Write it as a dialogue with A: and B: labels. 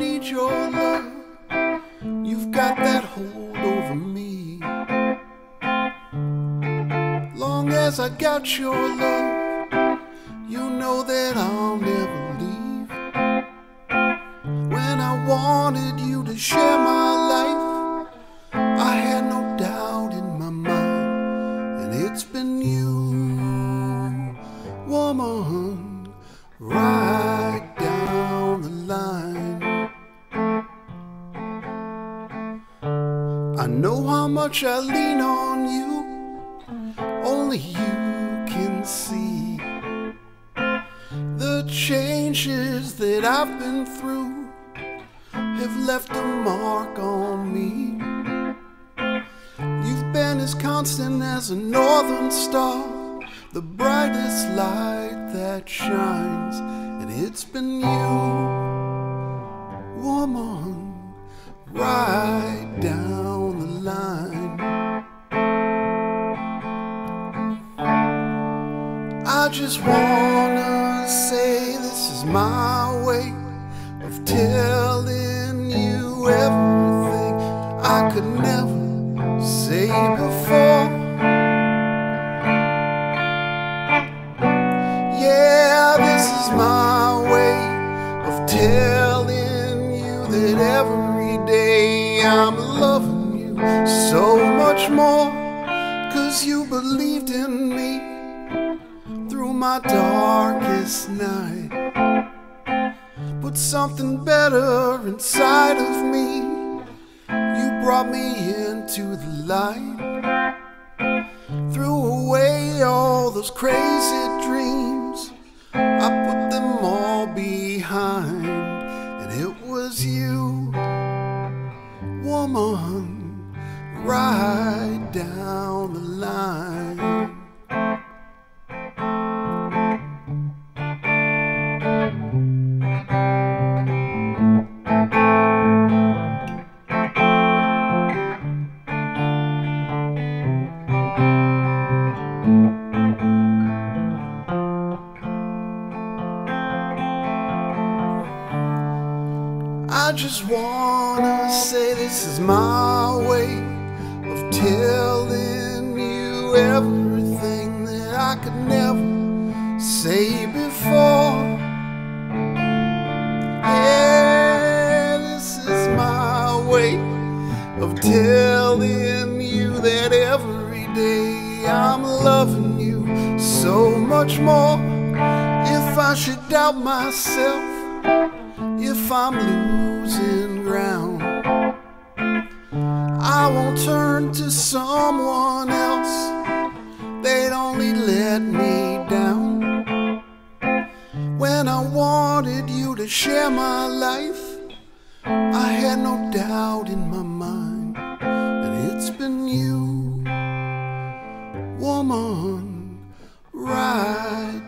A: need your love. You've got that hold over me. Long as I got your love, know how much I lean on you, only you can see the changes that I've been through have left a mark on me. You've been as constant as a northern star, the brightest light that shines, and it's been you, woman, right I just wanna say this is my way of telling you everything I could never say before. Yeah, this is my way of telling you that every day I'm loving you so much more. Cause you believed in me through my darkest night. Put something better inside of me. You brought me into the light. Threw away all those crazy dreams. I put them all behind. And it was you, woman, right down the line. I just wanna say this is my way of telling you everything that I could never say before. Yeah, this is my way of telling you that every day I'm loving you so much more. If I should doubt myself, if I'm losing ground. I won't turn to someone else, they'd only let me down. When I wanted you to share my life, I had no doubt in my mind, and it's been you, woman, right